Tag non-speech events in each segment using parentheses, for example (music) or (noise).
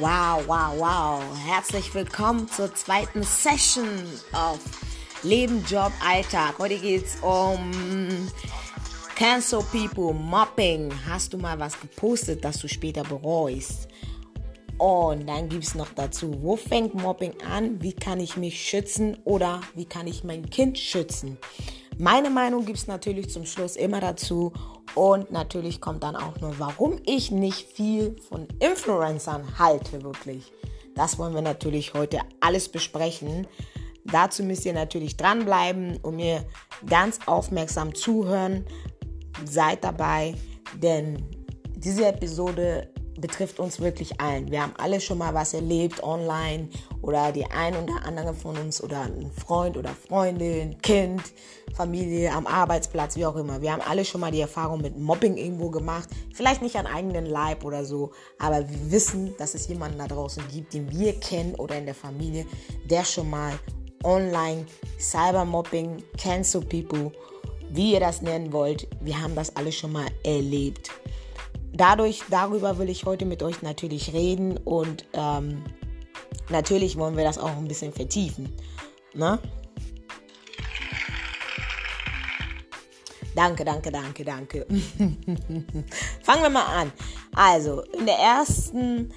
Wow, wow, wow. Herzlich willkommen zur zweiten Session auf Leben, Job, Alltag. Heute geht es um Cancel People, Mobbing. Hast du mal was gepostet, das du später bereust? Und dann gibt es noch dazu, wo fängt Mobbing an? Wie kann ich mich schützen oder wie kann ich mein Kind schützen? Meine Meinung gibt es natürlich zum Schluss immer dazu. Und natürlich kommt dann auch nur, warum ich nicht viel von Influencern halte, wirklich. Das wollen wir natürlich heute alles besprechen. Dazu müsst ihr natürlich dranbleiben und mir ganz aufmerksam zuhören. Seid dabei, denn diese Episode betrifft uns wirklich allen. Wir haben alle schon mal was erlebt online oder die ein oder andere von uns oder ein Freund oder Freundin, Kind, Familie, am Arbeitsplatz, wie auch immer. Wir haben alle schon mal die Erfahrung mit Mobbing irgendwo gemacht. Vielleicht nicht an eigenen Leib oder so, aber wir wissen, dass es jemanden da draußen gibt, den wir kennen oder in der Familie, der schon mal online Cybermobbing, Cancel People, wie ihr das nennen wollt, wir haben das alle schon mal erlebt dadurch, darüber will ich heute mit euch natürlich reden und ähm, natürlich wollen wir das auch ein bisschen vertiefen. Ne? Danke, danke, danke, danke. (laughs) Fangen wir mal an. Also, in der ersten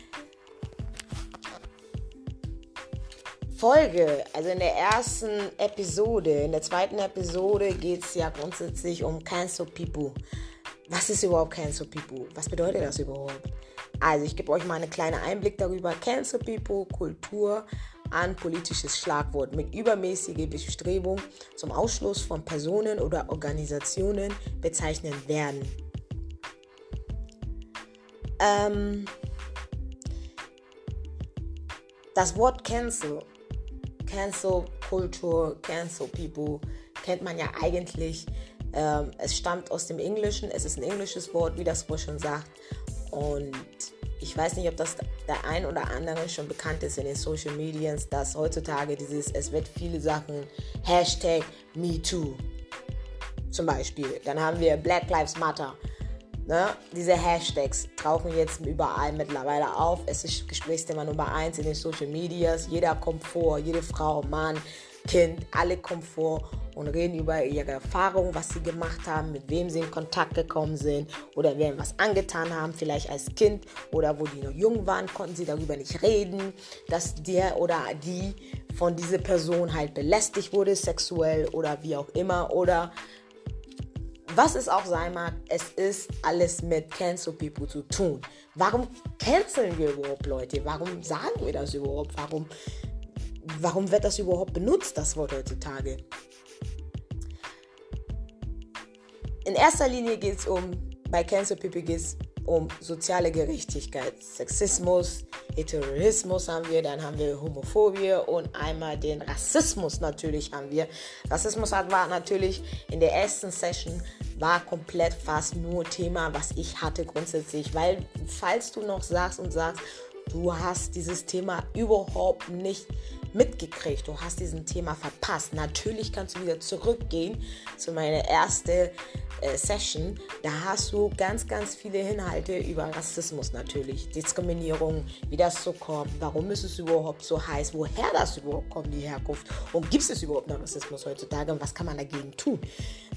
Folge, also in der ersten Episode, in der zweiten Episode geht es ja grundsätzlich um Cancel People was ist überhaupt Cancel People? Was bedeutet das überhaupt? Also ich gebe euch mal einen kleinen Einblick darüber. Cancel People, Kultur, ein politisches Schlagwort mit übermäßiger Bestrebung zum Ausschluss von Personen oder Organisationen bezeichnet werden. Ähm, das Wort Cancel, Cancel Kultur, Cancel People kennt man ja eigentlich ähm, es stammt aus dem Englischen, es ist ein englisches Wort, wie das Wort schon sagt. Und ich weiß nicht, ob das der ein oder andere schon bekannt ist in den Social Medias, dass heutzutage dieses, es wird viele Sachen, Hashtag MeToo zum Beispiel. Dann haben wir Black Lives Matter. Ne? Diese Hashtags tauchen jetzt überall mittlerweile auf. Es ist Gesprächsthema Nummer eins in den Social Medias. Jeder kommt vor, jede Frau, Mann, Kind, alle kommen vor und reden über ihre Erfahrungen, was sie gemacht haben, mit wem sie in Kontakt gekommen sind oder wem was angetan haben, vielleicht als Kind oder wo die noch jung waren, konnten sie darüber nicht reden, dass der oder die von dieser Person halt belästigt wurde, sexuell oder wie auch immer oder was es auch sein mag, es ist alles mit Cancel People zu tun. Warum canceln wir überhaupt Leute? Warum sagen wir das überhaupt? Warum, warum wird das überhaupt benutzt, das Wort heutzutage? in erster Linie geht es um, bei Cancel People geht es um soziale Gerechtigkeit. Sexismus, Heteroismus haben wir, dann haben wir Homophobie und einmal den Rassismus natürlich haben wir. Rassismus war natürlich in der ersten Session war komplett fast nur Thema, was ich hatte grundsätzlich, weil falls du noch sagst und sagst, du hast dieses Thema überhaupt nicht mitgekriegt, du hast diesen Thema verpasst. Natürlich kannst du wieder zurückgehen zu meiner ersten äh, Session. Da hast du ganz, ganz viele Inhalte über Rassismus natürlich, Diskriminierung, wie das so kommt, warum ist es überhaupt so heiß, woher das überhaupt kommt, die Herkunft und gibt es überhaupt noch Rassismus heutzutage und was kann man dagegen tun.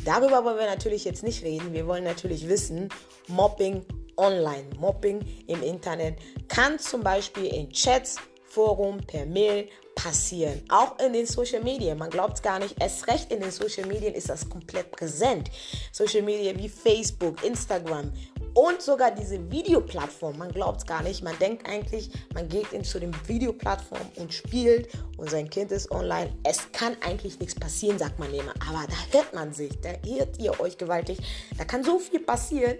Darüber wollen wir natürlich jetzt nicht reden. Wir wollen natürlich wissen, Mobbing online, Mobbing im Internet kann zum Beispiel in Chats, Forum, per Mail, passieren. Auch in den Social Media. Man glaubt es gar nicht. Erst recht in den Social Media ist das komplett präsent. Social Media wie Facebook, Instagram und sogar diese Videoplattform. Man glaubt gar nicht. Man denkt eigentlich, man geht in zu den Videoplattform und spielt und sein Kind ist online. Es kann eigentlich nichts passieren, sagt man immer. Aber da hört man sich, da irrt ihr euch gewaltig. Da kann so viel passieren.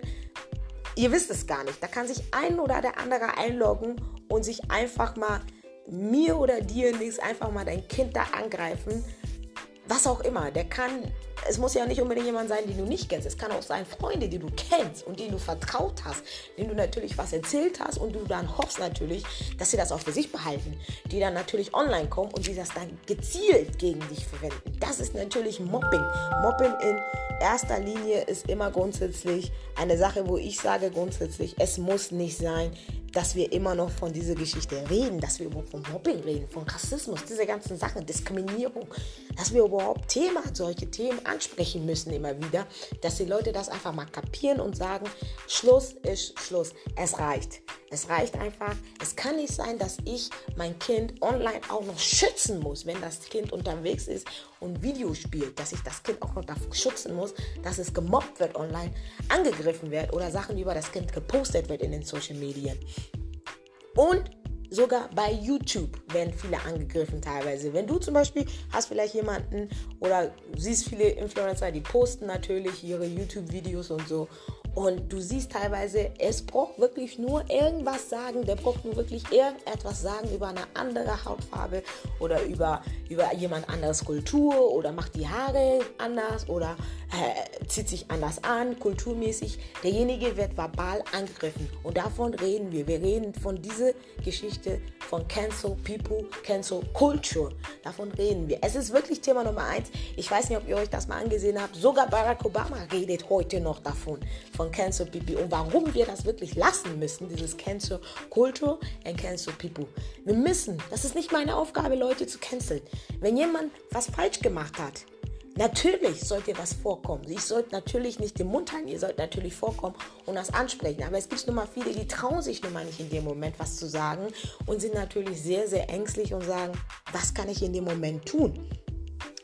Ihr wisst es gar nicht. Da kann sich ein oder der andere einloggen und sich einfach mal mir oder dir nichts einfach mal dein Kind da angreifen. Was auch immer. Der kann, es muss ja nicht unbedingt jemand sein, den du nicht kennst. Es kann auch sein Freunde, die du kennst und denen du vertraut hast, denen du natürlich was erzählt hast und du dann hoffst natürlich, dass sie das auch für sich behalten. Die dann natürlich online kommen und sie das dann gezielt gegen dich verwenden. Das ist natürlich Mobbing. Mobbing in erster Linie ist immer grundsätzlich eine Sache, wo ich sage grundsätzlich, es muss nicht sein, dass wir immer noch von dieser Geschichte reden, dass wir überhaupt von Mobbing reden, von Rassismus, diese ganzen Sachen, Diskriminierung, dass wir überhaupt Thema, solche Themen ansprechen müssen immer wieder, dass die Leute das einfach mal kapieren und sagen, Schluss ist Schluss, es reicht. Es reicht einfach. Es kann nicht sein, dass ich mein Kind online auch noch schützen muss, wenn das Kind unterwegs ist und Video spielt, dass ich das Kind auch noch davor schützen muss, dass es gemobbt wird online, angegriffen wird oder Sachen über das Kind gepostet wird in den Social Medien. Und sogar bei YouTube werden viele angegriffen teilweise. Wenn du zum Beispiel hast vielleicht jemanden oder siehst viele Influencer, die posten natürlich ihre YouTube-Videos und so und du siehst teilweise, es braucht wirklich nur irgendwas sagen, der braucht nur wirklich irgendetwas sagen über eine andere Hautfarbe oder über, über jemand anderes Kultur oder macht die Haare anders oder äh, zieht sich anders an, kulturmäßig. Derjenige wird verbal angegriffen und davon reden wir. Wir reden von dieser Geschichte von Cancel People, Cancel Culture. Davon reden wir. Es ist wirklich Thema Nummer eins. Ich weiß nicht, ob ihr euch das mal angesehen habt. Sogar Barack Obama redet heute noch davon, von Cancel People und warum wir das wirklich lassen müssen, dieses Cancel Culture and Cancel People. Wir müssen, das ist nicht meine Aufgabe, Leute zu canceln. Wenn jemand was falsch gemacht hat, Natürlich sollte was vorkommen. Ich sollte natürlich nicht den Mund halten, ihr sollt natürlich vorkommen und das ansprechen. Aber es gibt nun mal viele, die trauen sich nun mal nicht in dem Moment was zu sagen und sind natürlich sehr, sehr ängstlich und sagen, was kann ich in dem Moment tun?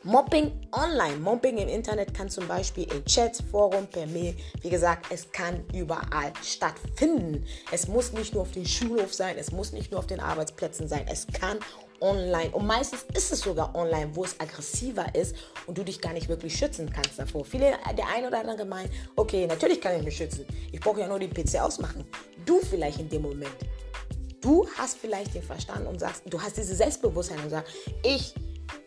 Mobbing online, Mobbing im Internet kann zum Beispiel in Chats, Forum, per Mail, wie gesagt, es kann überall stattfinden. Es muss nicht nur auf dem Schulhof sein, es muss nicht nur auf den Arbeitsplätzen sein, es kann online. Und meistens ist es sogar online, wo es aggressiver ist und du dich gar nicht wirklich schützen kannst davor. Viele, der eine oder andere meint, okay, natürlich kann ich mich schützen. Ich brauche ja nur den PC ausmachen. Du vielleicht in dem Moment. Du hast vielleicht den Verstand und sagst, du hast dieses Selbstbewusstsein und sagst, ich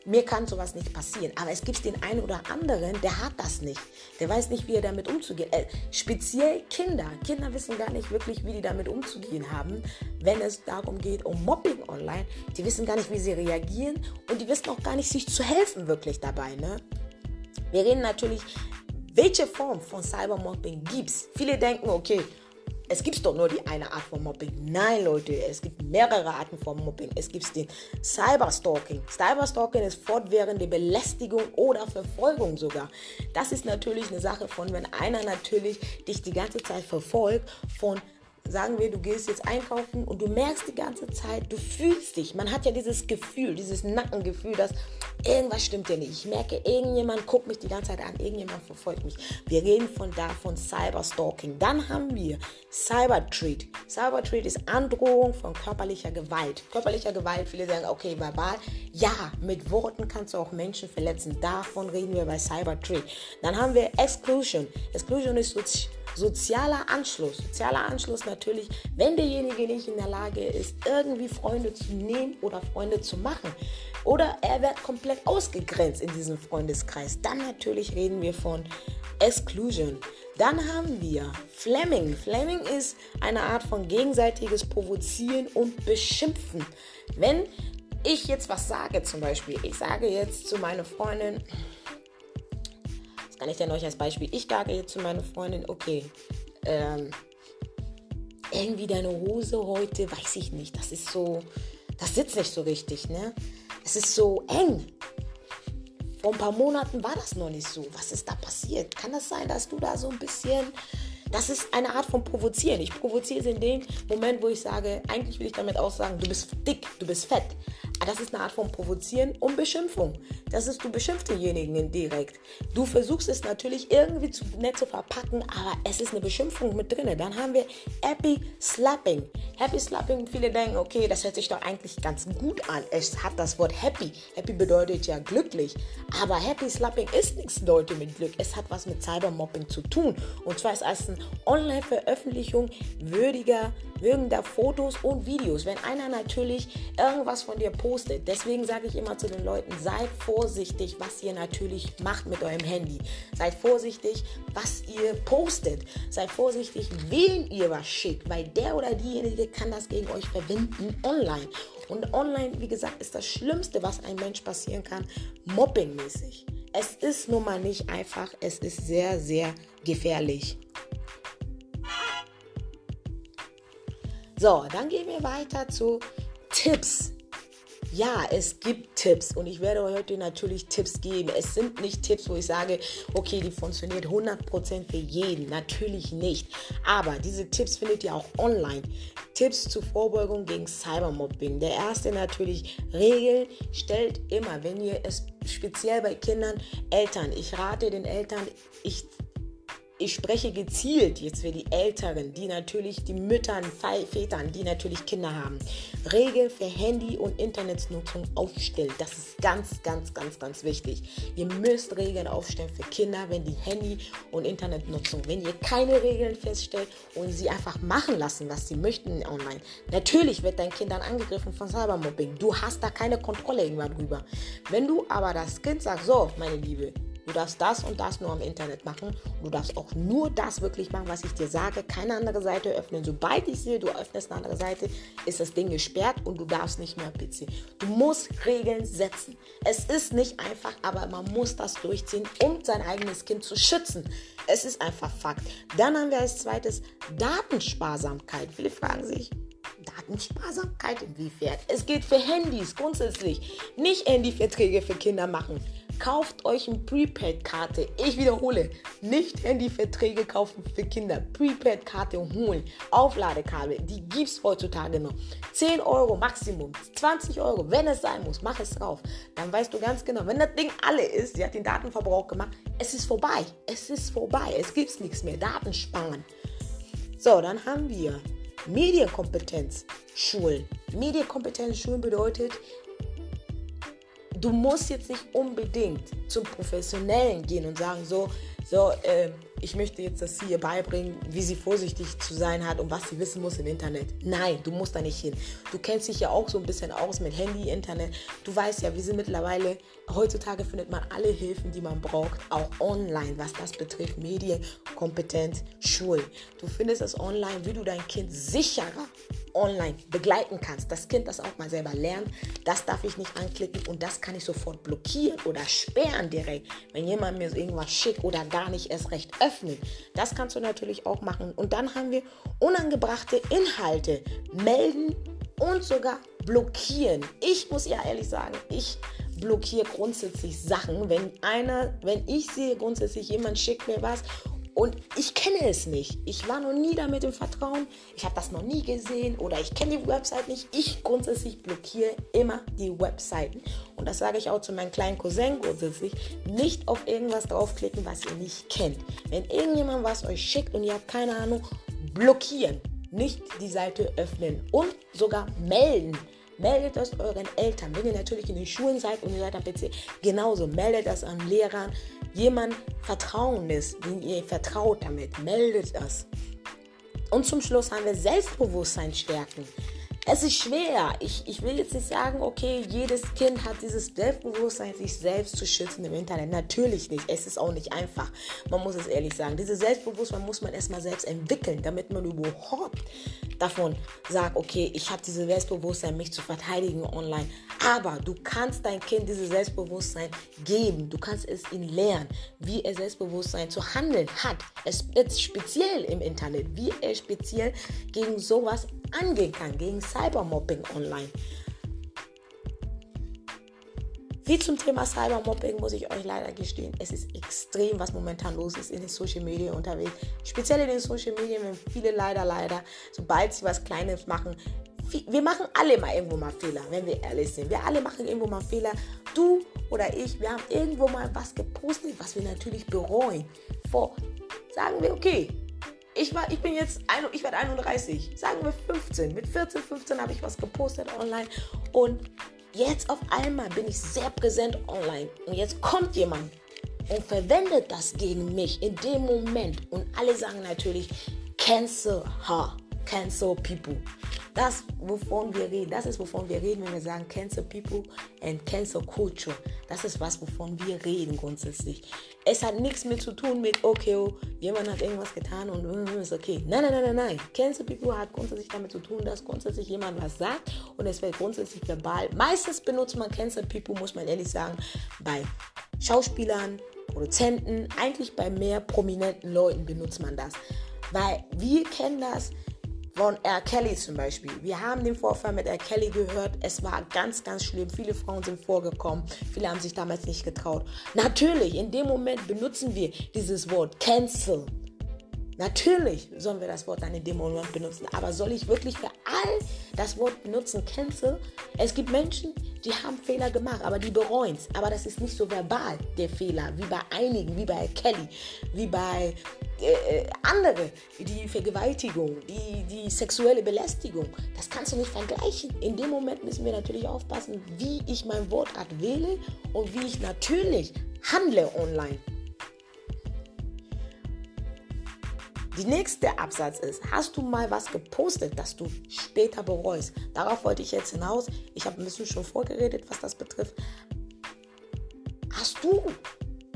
mir kann sowas nicht passieren. Aber es gibt den einen oder anderen, der hat das nicht. Der weiß nicht, wie er damit umzugehen. Äh, speziell Kinder. Kinder wissen gar nicht wirklich, wie die damit umzugehen haben, wenn es darum geht, um Mobbing online. Die wissen gar nicht, wie sie reagieren und die wissen auch gar nicht, sich zu helfen wirklich dabei. Ne? Wir reden natürlich, welche Form von Cybermobbing gibt es. Viele denken, okay, es gibt doch nur die eine Art von Mobbing. Nein, Leute, es gibt mehrere Arten von Mobbing. Es gibt den Cyberstalking. Cyberstalking ist fortwährende Belästigung oder Verfolgung sogar. Das ist natürlich eine Sache von, wenn einer natürlich dich die ganze Zeit verfolgt, von sagen wir, du gehst jetzt einkaufen und du merkst die ganze Zeit, du fühlst dich. Man hat ja dieses Gefühl, dieses Nackengefühl, dass irgendwas stimmt ja nicht. Ich merke, irgendjemand guckt mich die ganze Zeit an, irgendjemand verfolgt mich. Wir reden von da von Cyberstalking. Dann haben wir Cybertreat. Cybertreat ist Androhung von körperlicher Gewalt. Körperlicher Gewalt, viele sagen, okay, verbal. Ja, mit Worten kannst du auch Menschen verletzen. Davon reden wir bei Cybertreat. Dann haben wir Exclusion. Exclusion ist Sozialer Anschluss. Sozialer Anschluss natürlich, wenn derjenige nicht in der Lage ist, irgendwie Freunde zu nehmen oder Freunde zu machen. Oder er wird komplett ausgegrenzt in diesem Freundeskreis. Dann natürlich reden wir von Exclusion. Dann haben wir Fleming. Fleming ist eine Art von gegenseitiges Provozieren und Beschimpfen. Wenn ich jetzt was sage, zum Beispiel, ich sage jetzt zu meiner Freundin, kann ich denn euch als Beispiel? Ich sage jetzt zu meiner Freundin, okay, ähm, irgendwie deine Hose heute, weiß ich nicht, das ist so, das sitzt nicht so richtig, ne? Es ist so eng. Vor ein paar Monaten war das noch nicht so. Was ist da passiert? Kann das sein, dass du da so ein bisschen das ist eine Art von Provozieren. Ich provoziere es in dem Moment, wo ich sage, eigentlich will ich damit auch sagen, du bist dick, du bist fett. Das ist eine Art von Provozieren und Beschimpfung. Das ist, du beschimpfst denjenigen indirekt. Du versuchst es natürlich irgendwie zu, nett zu verpacken, aber es ist eine Beschimpfung mit drin. Dann haben wir Happy Slapping. Happy Slapping, viele denken, okay, das hört sich doch eigentlich ganz gut an. Es hat das Wort Happy. Happy bedeutet ja glücklich. Aber Happy Slapping ist nichts, Leute, mit Glück. Es hat was mit Cybermobbing zu tun. Und zwar ist es eine Online-Veröffentlichung würdiger, würdiger Fotos und Videos. Wenn einer natürlich irgendwas von dir postet, deswegen sage ich immer zu den Leuten, seid vorsichtig, was ihr natürlich macht mit eurem Handy. Seid vorsichtig, was ihr postet. Seid vorsichtig, wen ihr was schickt, weil der oder diejenige kann das gegen euch verwenden online. Und online, wie gesagt, ist das Schlimmste, was einem Mensch passieren kann, mobbingmäßig. Es ist nun mal nicht einfach, es ist sehr, sehr gefährlich. So, dann gehen wir weiter zu Tipps. Ja, es gibt Tipps und ich werde euch heute natürlich Tipps geben. Es sind nicht Tipps, wo ich sage, okay, die funktioniert 100% für jeden. Natürlich nicht. Aber diese Tipps findet ihr auch online. Tipps zur Vorbeugung gegen Cybermobbing. Der erste natürlich, Regeln stellt immer, wenn ihr es speziell bei Kindern, Eltern, ich rate den Eltern, ich ich spreche gezielt jetzt für die Älteren, die natürlich die Müttern, Vätern, die natürlich Kinder haben. Regel für Handy- und Internetnutzung aufstellen. Das ist ganz, ganz, ganz, ganz wichtig. Ihr müsst Regeln aufstellen für Kinder, wenn die Handy- und Internetnutzung. Wenn ihr keine Regeln feststellt und sie einfach machen lassen, was sie möchten online. Natürlich wird dein Kind dann angegriffen von Cybermobbing. Du hast da keine Kontrolle irgendwann drüber. Wenn du aber das Kind sagst, so, meine Liebe, Du darfst das und das nur am Internet machen. Du darfst auch nur das wirklich machen, was ich dir sage. Keine andere Seite öffnen. Sobald ich sehe, du öffnest eine andere Seite, ist das Ding gesperrt und du darfst nicht mehr PC. Du musst Regeln setzen. Es ist nicht einfach, aber man muss das durchziehen, um sein eigenes Kind zu schützen. Es ist einfach Fakt. Dann haben wir als zweites Datensparsamkeit. Viele fragen sich, Datensparsamkeit inwiefern? Es geht für Handys grundsätzlich. Nicht Handyverträge für Kinder machen. Kauft euch eine Prepaid-Karte. Ich wiederhole, nicht Handyverträge kaufen für Kinder. Prepaid-Karte holen. Aufladekabel, die gibt es heutzutage noch. 10 Euro Maximum, 20 Euro, wenn es sein muss, mach es drauf. Dann weißt du ganz genau, wenn das Ding alle ist, sie hat den Datenverbrauch gemacht, es ist vorbei. Es ist vorbei. Es gibt nichts mehr. Daten sparen. So, dann haben wir Medienkompetenz Schulen. Medienkompetenz Schulen bedeutet, du musst jetzt nicht unbedingt zum Professionellen gehen und sagen, so, so, äh, ich möchte jetzt das hier beibringen, wie sie vorsichtig zu sein hat und was sie wissen muss im Internet. Nein, du musst da nicht hin. Du kennst dich ja auch so ein bisschen aus mit Handy, Internet. Du weißt ja, wir sind mittlerweile, heutzutage findet man alle Hilfen, die man braucht, auch online, was das betrifft, Medienkompetenz, Schulen. Du findest es online, wie du dein Kind sicherer online begleiten kannst. Das Kind das auch mal selber lernt. Das darf ich nicht anklicken und das kann ich sofort blockieren oder sperren direkt, wenn jemand mir irgendwas schickt oder gar nicht erst recht öffnet. Das kannst du natürlich auch machen. Und dann haben wir unangebrachte Inhalte melden und sogar blockieren. Ich muss ja ehrlich sagen, ich blockiere grundsätzlich Sachen, wenn einer, wenn ich sehe grundsätzlich jemand schickt mir was und ich kenne es nicht. Ich war noch nie damit im Vertrauen. Ich habe das noch nie gesehen oder ich kenne die Website nicht. Ich grundsätzlich blockiere immer die Webseiten. Und das sage ich auch zu meinem kleinen Cousin grundsätzlich. Nicht auf irgendwas draufklicken, was ihr nicht kennt. Wenn irgendjemand was euch schickt und ihr habt keine Ahnung, blockieren. Nicht die Seite öffnen und sogar melden. Meldet das euren Eltern, wenn ihr natürlich in den Schulen seid und ihr seid am PC. Genauso, meldet das an Lehrern, jemand Vertrauen ist, den ihr vertraut damit, meldet es. Und zum Schluss haben wir Selbstbewusstsein stärken. Es ist schwer. Ich, ich will jetzt nicht sagen, okay, jedes Kind hat dieses Selbstbewusstsein, sich selbst zu schützen im Internet. Natürlich nicht. Es ist auch nicht einfach. Man muss es ehrlich sagen. Dieses Selbstbewusstsein muss man erstmal selbst entwickeln, damit man überhaupt davon sagt, okay, ich habe dieses Selbstbewusstsein, mich zu verteidigen online. Aber du kannst dein Kind dieses Selbstbewusstsein geben. Du kannst es ihm lernen, wie er Selbstbewusstsein zu handeln hat. Es ist speziell im Internet, wie er speziell gegen sowas angehen kann, gegen Cybermobbing online. Wie zum Thema Cybermobbing muss ich euch leider gestehen, es ist extrem, was momentan los ist in den Social Media unterwegs. Speziell in den Social Media, wenn viele leider, leider, sobald sie was Kleines machen, wir machen alle mal irgendwo mal Fehler, wenn wir ehrlich sind. Wir alle machen irgendwo mal Fehler. Du oder ich, wir haben irgendwo mal was gepostet, was wir natürlich bereuen. Vor, sagen wir, okay, ich, war, ich bin jetzt, ein, ich werde 31, sagen wir 15. Mit 14, 15 habe ich was gepostet online. Und jetzt auf einmal bin ich sehr präsent online. Und jetzt kommt jemand und verwendet das gegen mich in dem Moment. Und alle sagen natürlich, cancel her, cancel people. Das, wovon wir reden, das ist, wovon wir reden, wenn wir sagen Cancel People and Cancel Culture. Das ist was, wovon wir reden grundsätzlich. Es hat nichts mit zu tun mit, okay, oh, jemand hat irgendwas getan und uh, ist okay. Nein, nein, nein, nein, nein. Cancel People hat grundsätzlich damit zu tun, dass grundsätzlich jemand was sagt und es wird grundsätzlich verbal. Meistens benutzt man Cancel People, muss man ehrlich sagen, bei Schauspielern, Produzenten, eigentlich bei mehr prominenten Leuten benutzt man das. Weil wir kennen das von R. Kelly zum Beispiel. Wir haben den Vorfall mit R. Kelly gehört. Es war ganz, ganz schlimm. Viele Frauen sind vorgekommen. Viele haben sich damals nicht getraut. Natürlich, in dem Moment benutzen wir dieses Wort Cancel. Natürlich sollen wir das Wort dann in dem Moment benutzen. Aber soll ich wirklich für all das Wort benutzen, Cancel? Es gibt Menschen, die haben Fehler gemacht, aber die bereuen es. Aber das ist nicht so verbal, der Fehler, wie bei einigen, wie bei Kelly, wie bei äh, äh andere, die Vergewaltigung, die, die sexuelle Belästigung. Das kannst du nicht vergleichen. In dem Moment müssen wir natürlich aufpassen, wie ich mein Wortart wähle und wie ich natürlich handle online. Die nächste Absatz ist, hast du mal was gepostet, das du später bereust? Darauf wollte ich jetzt hinaus. Ich habe ein bisschen schon vorgeredet, was das betrifft. Hast du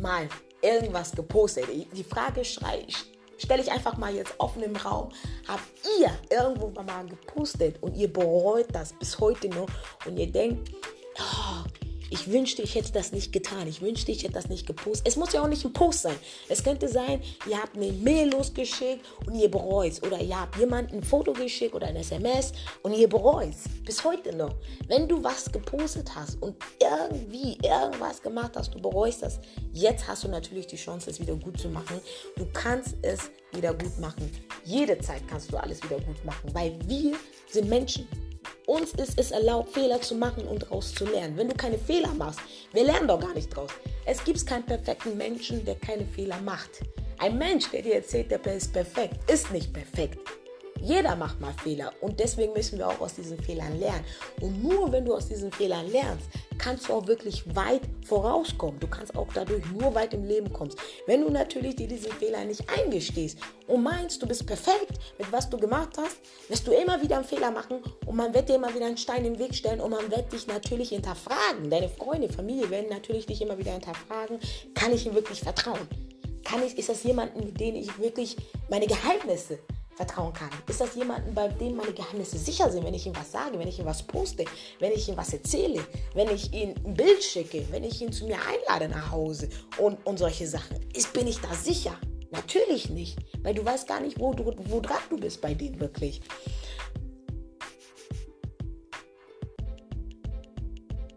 mal irgendwas gepostet? Die Frage stelle ich einfach mal jetzt offen im Raum. Habt ihr irgendwo mal gepostet und ihr bereut das bis heute noch und ihr denkt, ich wünschte, ich hätte das nicht getan. Ich wünschte, ich hätte das nicht gepostet. Es muss ja auch nicht ein Post sein. Es könnte sein, ihr habt eine Mail losgeschickt und ihr bereut. Oder ihr habt jemandem ein Foto geschickt oder ein SMS und ihr bereut. Bis heute noch. Wenn du was gepostet hast und irgendwie irgendwas gemacht hast, du bereust das. Jetzt hast du natürlich die Chance, es wieder gut zu machen. Du kannst es wieder gut machen. Jede Zeit kannst du alles wieder gut machen, weil wir sind Menschen. Uns ist es erlaubt, Fehler zu machen und daraus zu lernen. Wenn du keine Fehler machst, wir lernen doch gar nicht draus. Es gibt keinen perfekten Menschen, der keine Fehler macht. Ein Mensch, der dir erzählt, der ist perfekt, ist nicht perfekt. Jeder macht mal Fehler und deswegen müssen wir auch aus diesen Fehlern lernen. Und nur wenn du aus diesen Fehlern lernst, kannst du auch wirklich weit vorauskommen. Du kannst auch dadurch nur weit im Leben kommen. Wenn du natürlich dir diesen Fehler nicht eingestehst und meinst, du bist perfekt mit was du gemacht hast, wirst du immer wieder einen Fehler machen und man wird dir immer wieder einen Stein im Weg stellen und man wird dich natürlich hinterfragen. Deine Freunde, Familie werden natürlich dich immer wieder hinterfragen. Kann ich ihm wirklich vertrauen? Kann ich, ist das jemanden, mit dem ich wirklich meine Geheimnisse vertrauen kann? Ist das jemanden, bei dem meine Geheimnisse sicher sind, wenn ich ihm was sage, wenn ich ihm was poste, wenn ich ihm was erzähle, wenn ich ihm ein Bild schicke, wenn ich ihn zu mir einlade nach Hause und, und solche Sachen? Ist, bin ich da sicher? Natürlich nicht, weil du weißt gar nicht, wo, du, wo dran du bist bei denen wirklich.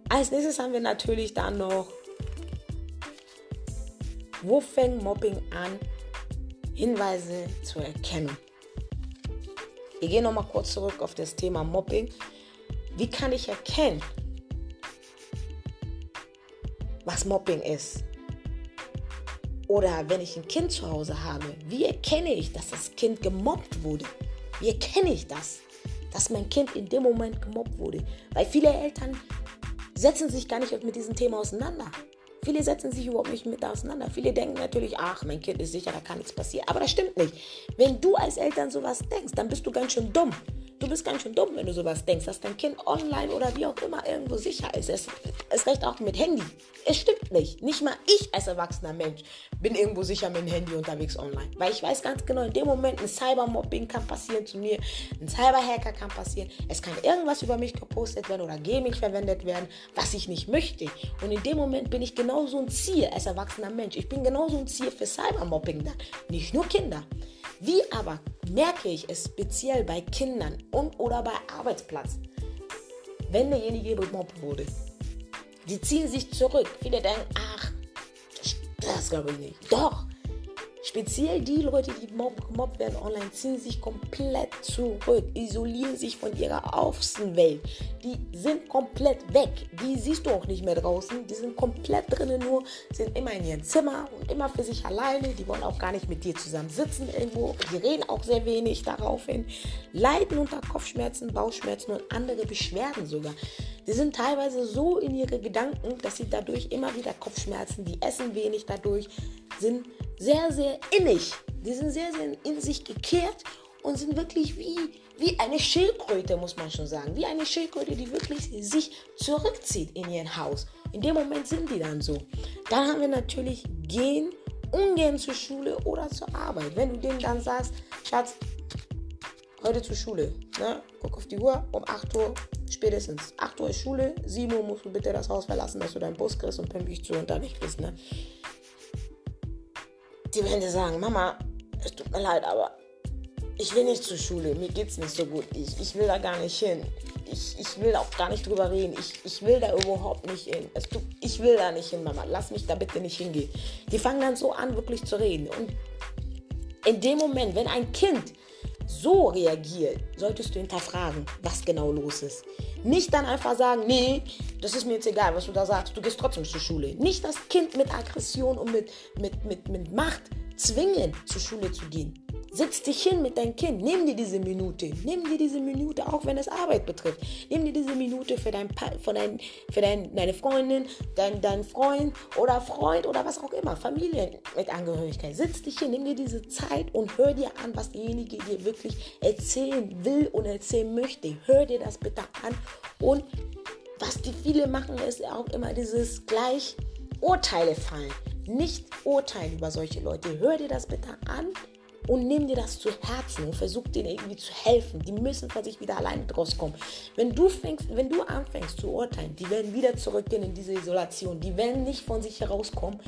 Als nächstes haben wir natürlich dann noch, wo fängt Mobbing an? Hinweise zur Erkennung. Wir gehen nochmal kurz zurück auf das Thema Mobbing. Wie kann ich erkennen, was Mobbing ist? Oder wenn ich ein Kind zu Hause habe, wie erkenne ich, dass das Kind gemobbt wurde? Wie erkenne ich das, dass mein Kind in dem Moment gemobbt wurde? Weil viele Eltern setzen sich gar nicht mit diesem Thema auseinander. Viele setzen sich überhaupt nicht mit auseinander. Viele denken natürlich, ach, mein Kind ist sicher, da kann nichts passieren. Aber das stimmt nicht. Wenn du als Eltern sowas denkst, dann bist du ganz schön dumm. Du bist ganz schön dumm, wenn du sowas denkst, dass dein Kind online oder wie auch immer irgendwo sicher ist. Es, es recht auch mit Handy. Es stimmt nicht. Nicht mal ich als erwachsener Mensch bin irgendwo sicher mit dem Handy unterwegs online. Weil ich weiß ganz genau, in dem Moment ein Cybermobbing kann passieren zu mir, ein Cyberhacker kann passieren. Es kann irgendwas über mich gepostet werden oder gegen mich verwendet werden, was ich nicht möchte. Und in dem Moment bin ich genauso ein Ziel als erwachsener Mensch. Ich bin genauso ein Ziel für Cybermobbing dann. Nicht nur Kinder. Wie aber merke ich es speziell bei Kindern und oder bei Arbeitsplatz, wenn derjenige gemobbt wurde? Die ziehen sich zurück. Viele denken, ach, das, das glaube ich nicht. Doch, Speziell die Leute, die gemobbt werden online, ziehen sich komplett zurück, isolieren sich von ihrer Außenwelt. Die sind komplett weg. Die siehst du auch nicht mehr draußen. Die sind komplett drinnen nur, sind immer in ihrem Zimmer und immer für sich alleine. Die wollen auch gar nicht mit dir zusammen sitzen irgendwo. Die reden auch sehr wenig daraufhin. Leiden unter Kopfschmerzen, Bauchschmerzen und andere Beschwerden sogar. Die sind teilweise so in ihre Gedanken, dass sie dadurch immer wieder Kopfschmerzen, die essen wenig dadurch, sind sehr, sehr innig. Die sind sehr, sehr in sich gekehrt und sind wirklich wie, wie eine Schildkröte, muss man schon sagen. Wie eine Schildkröte, die wirklich sich zurückzieht in ihr Haus. In dem Moment sind die dann so. Dann haben wir natürlich gehen ungern zur Schule oder zur Arbeit. Wenn du denen dann sagst, Schatz, heute zur Schule, ne? guck auf die Uhr, um 8 Uhr spätestens 8 Uhr ist Schule, 7 Uhr musst du bitte das Haus verlassen, dass du deinen Bus kriegst und pünktlich zu Unterricht bist, ne? Die werden dir sagen, Mama, es tut mir leid, aber ich will nicht zur Schule, mir geht's nicht so gut, ich, ich will da gar nicht hin. Ich, ich will auch gar nicht drüber reden. Ich, ich will da überhaupt nicht hin. Es tut, ich will da nicht hin, Mama. Lass mich da bitte nicht hingehen. Die fangen dann so an, wirklich zu reden. Und in dem Moment, wenn ein Kind so reagiert, solltest du hinterfragen, was genau los ist. Nicht dann einfach sagen, nee, das ist mir jetzt egal, was du da sagst, du gehst trotzdem zur Schule. Nicht das Kind mit Aggression und mit, mit, mit, mit Macht zwingen, zur Schule zu gehen. Setz dich hin mit deinem Kind. Nimm dir diese Minute. Nimm dir diese Minute, auch wenn es Arbeit betrifft. Nimm dir diese Minute für, dein, für, dein, für dein, deine Freundin, dein, dein Freund oder Freund oder was auch immer. Familie mit Angehörigkeit. Setz dich hin, nimm dir diese Zeit und hör dir an, was derjenige dir wirklich erzählen will und erzählen möchte. Hör dir das bitte an. Und was die viele machen, ist auch immer dieses gleich Urteile fallen. Nicht urteilen über solche Leute. Hör dir das bitte an und nimm dir das zu Herzen und versuch denen irgendwie zu helfen. Die müssen von sich wieder alleine draus kommen. Wenn du, fängst, wenn du anfängst zu urteilen, die werden wieder zurückgehen in diese Isolation. Die werden nicht von sich herauskommen.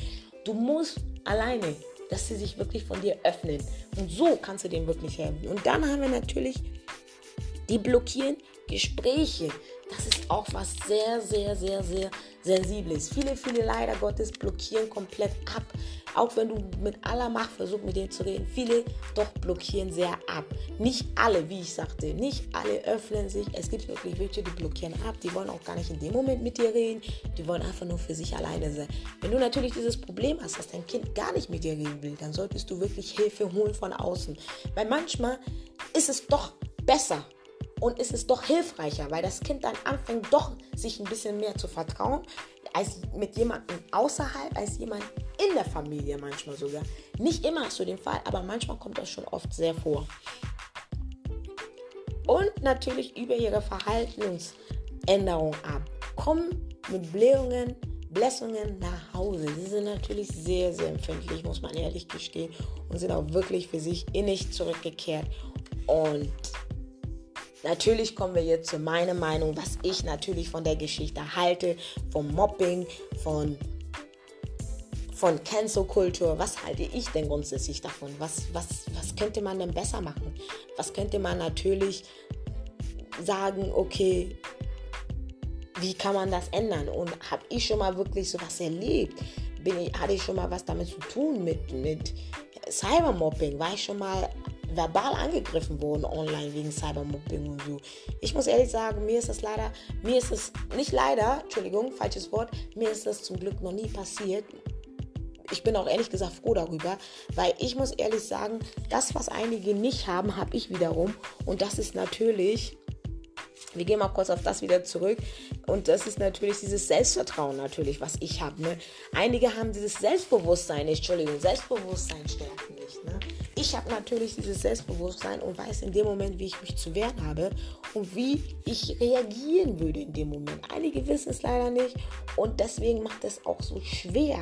Du musst alleine, dass sie sich wirklich von dir öffnen. Und so kannst du denen wirklich helfen. Und dann haben wir natürlich die blockieren Gespräche. Das ist auch was sehr, sehr, sehr, sehr Sensibles. Viele, viele leider Gottes blockieren komplett ab. Auch wenn du mit aller Macht versuchst, mit denen zu reden. Viele doch blockieren sehr ab. Nicht alle, wie ich sagte, nicht alle öffnen sich. Es gibt wirklich welche, die blockieren ab. Die wollen auch gar nicht in dem Moment mit dir reden. Die wollen einfach nur für sich alleine sein. Wenn du natürlich dieses Problem hast, dass dein Kind gar nicht mit dir reden will, dann solltest du wirklich Hilfe holen von außen. Weil manchmal ist es doch besser, und es ist doch hilfreicher, weil das Kind dann anfängt, doch sich ein bisschen mehr zu vertrauen, als mit jemandem außerhalb, als jemand in der Familie manchmal sogar. Nicht immer zu dem Fall, aber manchmal kommt das schon oft sehr vor. Und natürlich über ihre Verhaltensänderung ab. Kommen mit Blähungen, Blässungen nach Hause. Sie sind natürlich sehr, sehr empfindlich, muss man ehrlich gestehen, und sind auch wirklich für sich innig zurückgekehrt. Und Natürlich kommen wir jetzt zu meiner Meinung, was ich natürlich von der Geschichte halte, vom Mobbing, von, von Cancel-Kultur. Was halte ich denn grundsätzlich davon? Was, was, was könnte man denn besser machen? Was könnte man natürlich sagen, okay, wie kann man das ändern? Und habe ich schon mal wirklich sowas erlebt? Bin ich, hatte ich schon mal was damit zu tun mit, mit Cybermobbing? War ich schon mal verbal angegriffen worden online wegen Cybermobbing und so. Ich muss ehrlich sagen, mir ist das leider, mir ist es nicht leider, Entschuldigung, falsches Wort, mir ist das zum Glück noch nie passiert. Ich bin auch ehrlich gesagt froh darüber, weil ich muss ehrlich sagen, das, was einige nicht haben, habe ich wiederum. Und das ist natürlich wir gehen mal kurz auf das wieder zurück. Und das ist natürlich dieses Selbstvertrauen natürlich, was ich habe. Ne? Einige haben dieses Selbstbewusstsein, Entschuldigung, Selbstbewusstsein stärken nicht. Ne? Ich habe natürlich dieses Selbstbewusstsein und weiß in dem Moment, wie ich mich zu wehren habe und wie ich reagieren würde in dem Moment. Einige wissen es leider nicht und deswegen macht es auch so schwer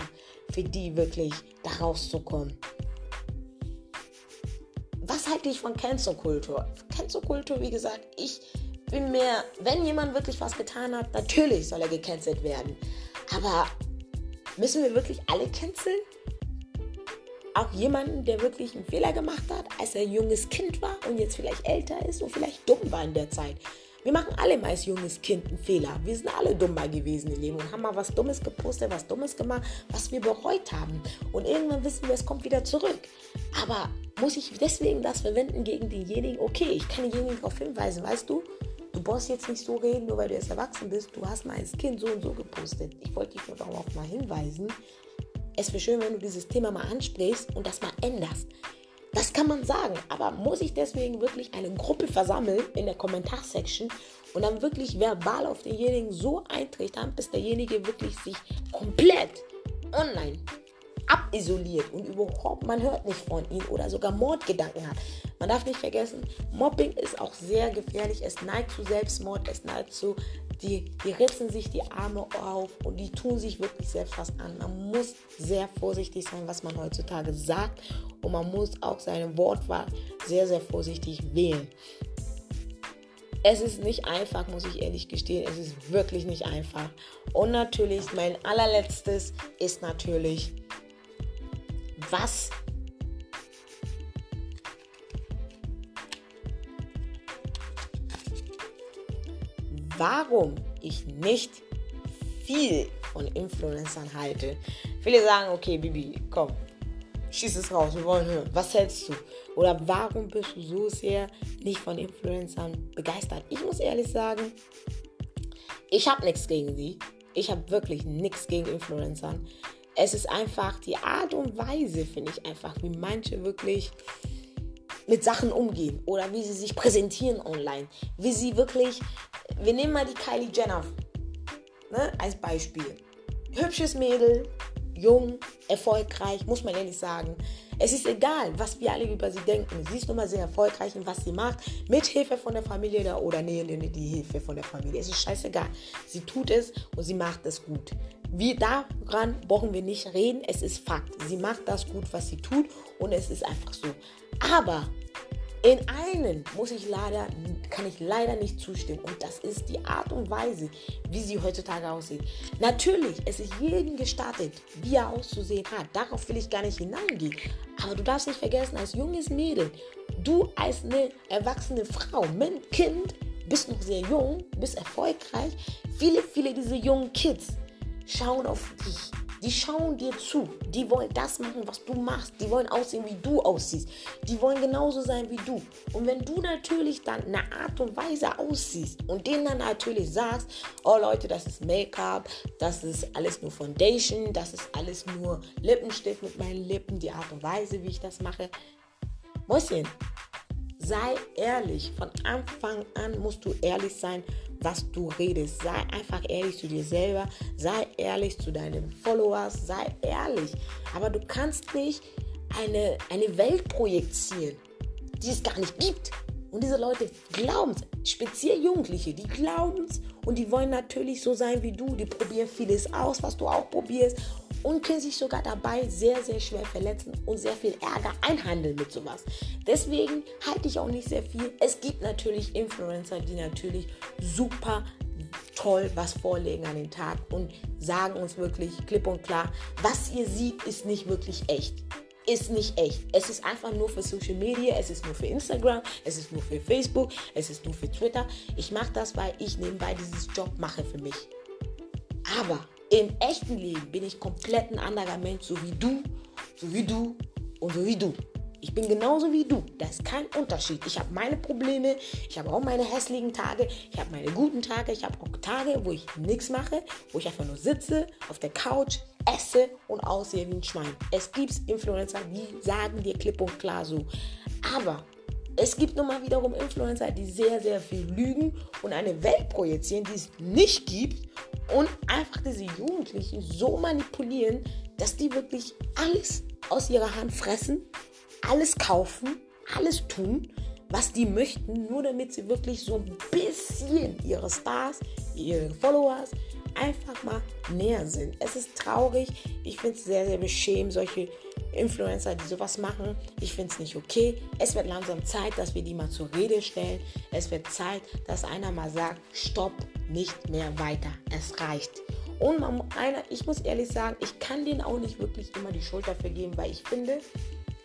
für die wirklich da rauszukommen. Was halte ich von Cancel-Kultur? Cancel-Kultur, wie gesagt, ich bin mir, wenn jemand wirklich was getan hat, natürlich soll er gecancelt werden. Aber müssen wir wirklich alle canceln? Auch jemanden, der wirklich einen Fehler gemacht hat, als er ein junges Kind war und jetzt vielleicht älter ist und vielleicht dumm war in der Zeit. Wir machen alle mal als junges Kind einen Fehler. Wir sind alle dumm gewesen im Leben und haben mal was Dummes gepostet, was Dummes gemacht, was wir bereut haben. Und irgendwann wissen wir, es kommt wieder zurück. Aber muss ich deswegen das verwenden gegen denjenigen? Okay, ich kann denjenigen darauf hinweisen, weißt du? Du brauchst jetzt nicht so reden, nur weil du jetzt erwachsen bist. Du hast mal als Kind so und so gepostet. Ich wollte dich nur darauf mal hinweisen, es wäre schön, wenn du dieses Thema mal ansprichst und das mal änderst. Das kann man sagen, aber muss ich deswegen wirklich eine Gruppe versammeln in der Kommentarsection und dann wirklich verbal auf denjenigen so eintreten, bis derjenige wirklich sich komplett online abisoliert und überhaupt man hört nicht von ihm oder sogar Mordgedanken hat. Man darf nicht vergessen, Mobbing ist auch sehr gefährlich. Es neigt zu Selbstmord, es neigt zu die, die ritzen sich die Arme auf und die tun sich wirklich selbst was an. Man muss sehr vorsichtig sein, was man heutzutage sagt und man muss auch seine Wortwahl sehr, sehr vorsichtig wählen. Es ist nicht einfach, muss ich ehrlich gestehen. Es ist wirklich nicht einfach. Und natürlich, mein allerletztes ist natürlich, was warum ich nicht viel von Influencern halte. Viele sagen, okay, Bibi, komm, schieß es raus, wir wollen hören. Was hältst du? Oder warum bist du so sehr nicht von Influencern begeistert? Ich muss ehrlich sagen, ich habe nichts gegen sie. Ich habe wirklich nichts gegen Influencern. Es ist einfach die Art und Weise, finde ich einfach, wie manche wirklich mit Sachen umgehen oder wie sie sich präsentieren online. Wie sie wirklich wir nehmen mal die Kylie Jenner ne, als Beispiel. Hübsches Mädel, jung, erfolgreich, muss man ehrlich sagen. Es ist egal, was wir alle über sie denken. Sie ist nun mal sehr erfolgreich in was sie macht, mit Hilfe von der Familie oder nee, nee, die Hilfe von der Familie. Es ist scheißegal. Sie tut es und sie macht es gut. Wir daran brauchen wir nicht reden. Es ist Fakt. Sie macht das gut, was sie tut und es ist einfach so. Aber in einen muss ich leider, kann ich leider nicht zustimmen. Und das ist die Art und Weise, wie sie heutzutage aussieht. Natürlich, es ist jedem gestartet, wie er auszusehen hat. Darauf will ich gar nicht hineingehen. Aber du darfst nicht vergessen, als junges Mädel, du als eine erwachsene Frau, Kind, bist noch sehr jung, bist erfolgreich. Viele, viele dieser jungen Kids schauen auf dich die schauen dir zu. Die wollen das machen, was du machst. Die wollen aussehen, wie du aussiehst. Die wollen genauso sein wie du. Und wenn du natürlich dann eine Art und Weise aussiehst und denen dann natürlich sagst, oh Leute, das ist Make-up, das ist alles nur Foundation, das ist alles nur Lippenstift mit meinen Lippen, die Art und Weise, wie ich das mache. Mäuschen, sei ehrlich. Von Anfang an musst du ehrlich sein was du redest. Sei einfach ehrlich zu dir selber, sei ehrlich zu deinen Followers, sei ehrlich. Aber du kannst nicht eine, eine Welt projizieren, die es gar nicht gibt. Und diese Leute glauben es, speziell Jugendliche, die glauben es und die wollen natürlich so sein wie du. Die probieren vieles aus, was du auch probierst und können sich sogar dabei sehr, sehr schwer verletzen und sehr viel Ärger einhandeln mit sowas. Deswegen halte ich auch nicht sehr viel. Es gibt natürlich Influencer, die natürlich super toll was vorlegen an den Tag und sagen uns wirklich klipp und klar, was ihr seht, ist nicht wirklich echt. Ist nicht echt. Es ist einfach nur für Social Media, es ist nur für Instagram, es ist nur für Facebook, es ist nur für Twitter. Ich mache das, weil ich nebenbei dieses Job mache für mich. Aber im echten Leben bin ich komplett ein anderer Mensch, so wie du, so wie du und so wie du. Ich bin genauso wie du. Da ist kein Unterschied. Ich habe meine Probleme, ich habe auch meine hässlichen Tage, ich habe meine guten Tage, ich habe auch Tage, wo ich nichts mache, wo ich einfach nur sitze auf der Couch, esse und aussehe wie ein Schwein. Es gibt Influencer, die sagen dir klipp und klar so. Aber es gibt nun mal wiederum Influencer, die sehr, sehr viel lügen und eine Welt projizieren, die es nicht gibt und einfach diese Jugendlichen so manipulieren, dass die wirklich alles aus ihrer Hand fressen, alles kaufen, alles tun, was die möchten, nur damit sie wirklich so ein bisschen ihre Stars, ihre Followers einfach mal näher sind. Es ist traurig. Ich finde es sehr, sehr beschämend, solche Influencer, die sowas machen. Ich finde es nicht okay. Es wird langsam Zeit, dass wir die mal zur Rede stellen. Es wird Zeit, dass einer mal sagt, stopp, nicht mehr weiter. Es reicht. Und man, einer, ich muss ehrlich sagen, ich kann denen auch nicht wirklich immer die Schuld dafür geben, weil ich finde,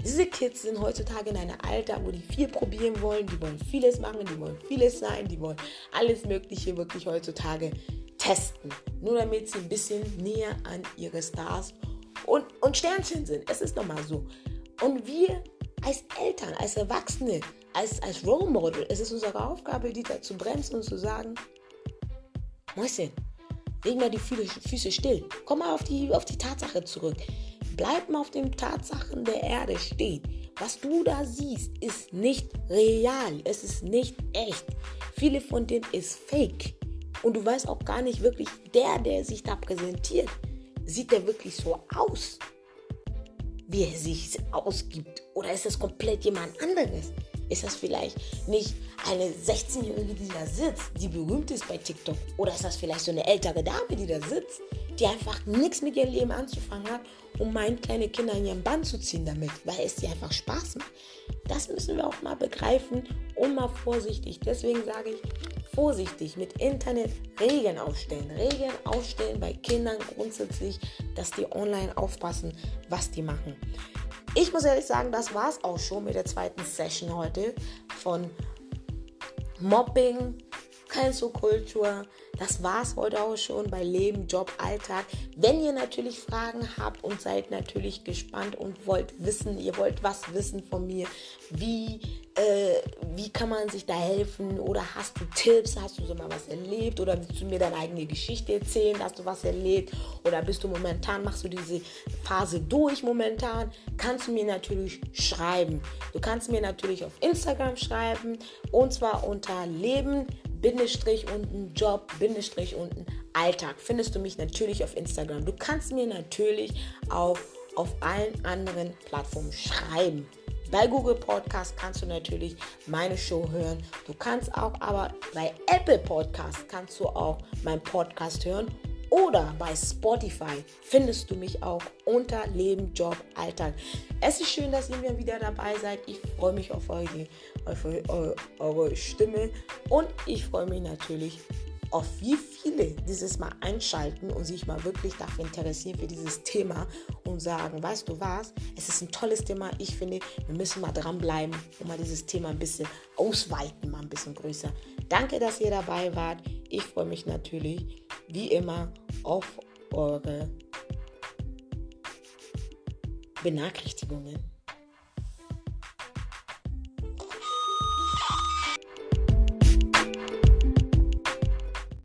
diese Kids sind heutzutage in einem Alter, wo die viel probieren wollen, die wollen vieles machen, die wollen vieles sein, die wollen alles Mögliche wirklich heutzutage testen. Nur damit sie ein bisschen näher an ihre Stars und, und Sternchen sind. Es ist nochmal so. Und wir als Eltern, als Erwachsene, als, als Role Model, es ist unsere Aufgabe, die da zu bremsen und zu sagen, Mäuschen, leg mal die Füße still. Komm mal auf die, auf die Tatsache zurück. Bleib mal auf den Tatsachen der Erde stehen. Was du da siehst, ist nicht real. Es ist nicht echt. Viele von denen ist fake. Und du weißt auch gar nicht wirklich, der, der sich da präsentiert, sieht der wirklich so aus, wie er sich ausgibt? Oder ist das komplett jemand anderes? Ist das vielleicht nicht eine 16-Jährige, die da sitzt, die berühmt ist bei TikTok? Oder ist das vielleicht so eine ältere Dame, die da sitzt, die einfach nichts mit ihrem Leben anzufangen hat, um meine kleine Kinder in ihren Bann zu ziehen damit, weil es dir einfach Spaß macht? Das müssen wir auch mal begreifen und mal vorsichtig. Deswegen sage ich, vorsichtig mit Internet Regeln aufstellen. Regeln aufstellen bei Kindern grundsätzlich, dass die online aufpassen, was die machen. Ich muss ehrlich sagen, das war es auch schon mit der zweiten Session heute von Mobbing, Cancel Culture. Das war es heute auch schon bei Leben, Job, Alltag. Wenn ihr natürlich Fragen habt und seid natürlich gespannt und wollt wissen, ihr wollt was wissen von mir, wie, äh, wie kann man sich da helfen oder hast du Tipps, hast du so mal was erlebt oder willst du mir deine eigene Geschichte erzählen, hast du was erlebt oder bist du momentan, machst du diese Phase durch momentan, kannst du mir natürlich schreiben. Du kannst mir natürlich auf Instagram schreiben und zwar unter Leben Bindestrich unten Job, Bindestrich unten Alltag. Findest du mich natürlich auf Instagram. Du kannst mir natürlich auch auf allen anderen Plattformen schreiben. Bei Google Podcast kannst du natürlich meine Show hören. Du kannst auch aber bei Apple Podcast kannst du auch meinen Podcast hören oder bei Spotify findest du mich auch unter Leben, Job, Alltag. Es ist schön, dass ihr mir wieder dabei seid. Ich freue mich auf eure, auf eure, eure Stimme und ich freue mich natürlich auf wie viele dieses Mal einschalten und sich mal wirklich dafür interessieren für dieses Thema und sagen, weißt du was, es ist ein tolles Thema. Ich finde, wir müssen mal dranbleiben und mal dieses Thema ein bisschen ausweiten, mal ein bisschen größer. Danke, dass ihr dabei wart. Ich freue mich natürlich wie immer auf eure Benachrichtigungen.